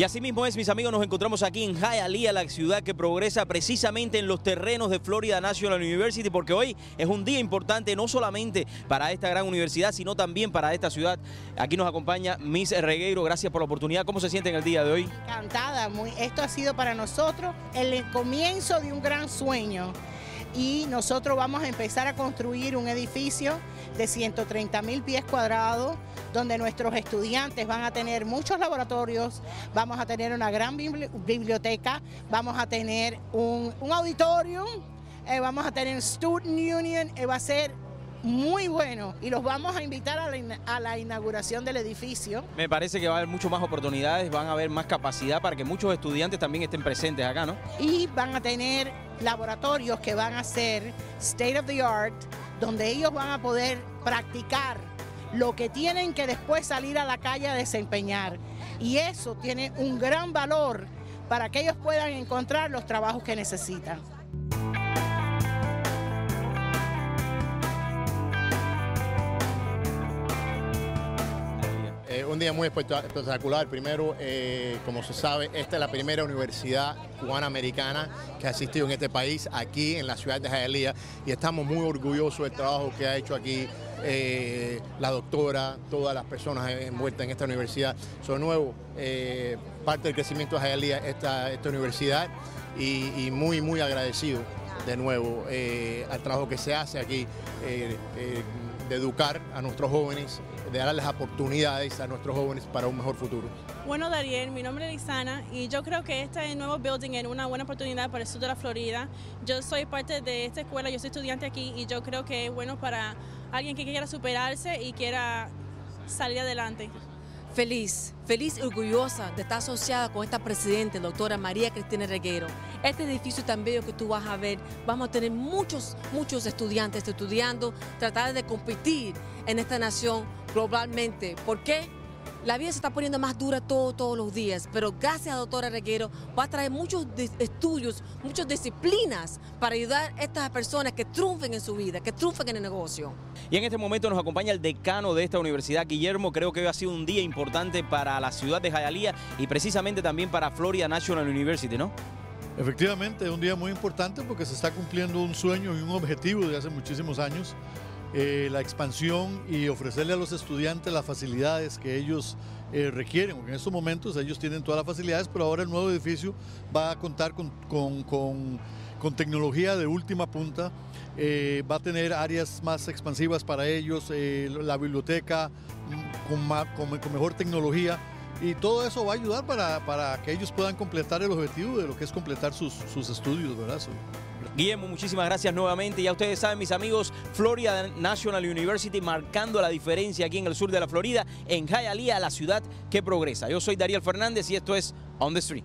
Y así mismo es, mis amigos, nos encontramos aquí en Hialeah, la ciudad que progresa precisamente en los terrenos de Florida National University, porque hoy es un día importante no solamente para esta gran universidad, sino también para esta ciudad. Aquí nos acompaña Miss Regueiro, gracias por la oportunidad. ¿Cómo se siente en el día de hoy? Encantada, muy, esto ha sido para nosotros el comienzo de un gran sueño y nosotros vamos a empezar a construir un edificio de 130 mil pies cuadrados donde nuestros estudiantes van a tener muchos laboratorios, vamos a tener una gran biblioteca, vamos a tener un, un auditorium, eh, vamos a tener Student Union, eh, va a ser muy bueno y los vamos a invitar a la, a la, inauguración del edificio. Me parece que va a haber mucho más oportunidades, van a haber más capacidad para que muchos estudiantes también estén presentes acá, ¿no? Y van a tener laboratorios que van a ser state of the art, donde ellos van a poder practicar lo que tienen que después salir a la calle a desempeñar. Y eso tiene un gran valor para que ellos puedan encontrar los trabajos que necesitan. un día muy espectacular. Primero, eh, como se sabe, esta es la primera universidad cubana-americana que ha asistido en este país, aquí en la ciudad de Hialeah, y estamos muy orgullosos del trabajo que ha hecho aquí eh, la doctora, todas las personas envueltas en esta universidad. Son nuevo, eh, parte del crecimiento de Hialeah esta, esta universidad y, y, muy, muy agradecido de nuevo al trabajo que se hace aquí de educar a nuestros jóvenes, de darles oportunidades a nuestros jóvenes para un mejor futuro. Bueno, Dariel, mi nombre es Lisana y yo creo que este nuevo building es una buena oportunidad para el sur de la Florida. Yo soy parte de esta escuela, yo soy estudiante aquí y yo creo que es bueno para alguien que quiera superarse y quiera salir adelante feliz, feliz y orgullosa de estar asociada con esta presidenta, doctora María Cristina Reguero. Este edificio tan bello que tú vas a ver, vamos a tener muchos, muchos estudiantes estudiando, tratar de competir en esta nación globalmente. ¿Por qué? La vida se está poniendo más dura todo, todos los días, pero gracias a doctora Reguero va a traer muchos estudios, muchas disciplinas para ayudar a estas personas que triunfen en su vida, que triunfen en el negocio. Y en este momento nos acompaña el decano de esta universidad, Guillermo. Creo que hoy ha sido un día importante para la ciudad de Hialeah y precisamente también para Florida National University, ¿no? Efectivamente, es un día muy importante porque se está cumpliendo un sueño y un objetivo de hace muchísimos años eh, la expansión y ofrecerle a los estudiantes las facilidades que ellos eh, requieren, en estos momentos ellos tienen todas las facilidades, pero ahora el nuevo edificio va a contar con, con, tecnología de última punta, eh, va a tener áreas más expansivas para ellos, la biblioteca mm, con, con, mejor tecnología. Y todo eso va a ayudar para, para, que ellos puedan completar el objetivo de lo que es completar sus, sus estudios, ¿verdad? Guillermo, muchísimas gracias nuevamente. Ya ustedes saben, mis amigos, Florida National University marcando la diferencia aquí en el sur de la Florida, en Hialeah, la ciudad que progresa. Yo soy Dariel Fernández y esto es On the Street.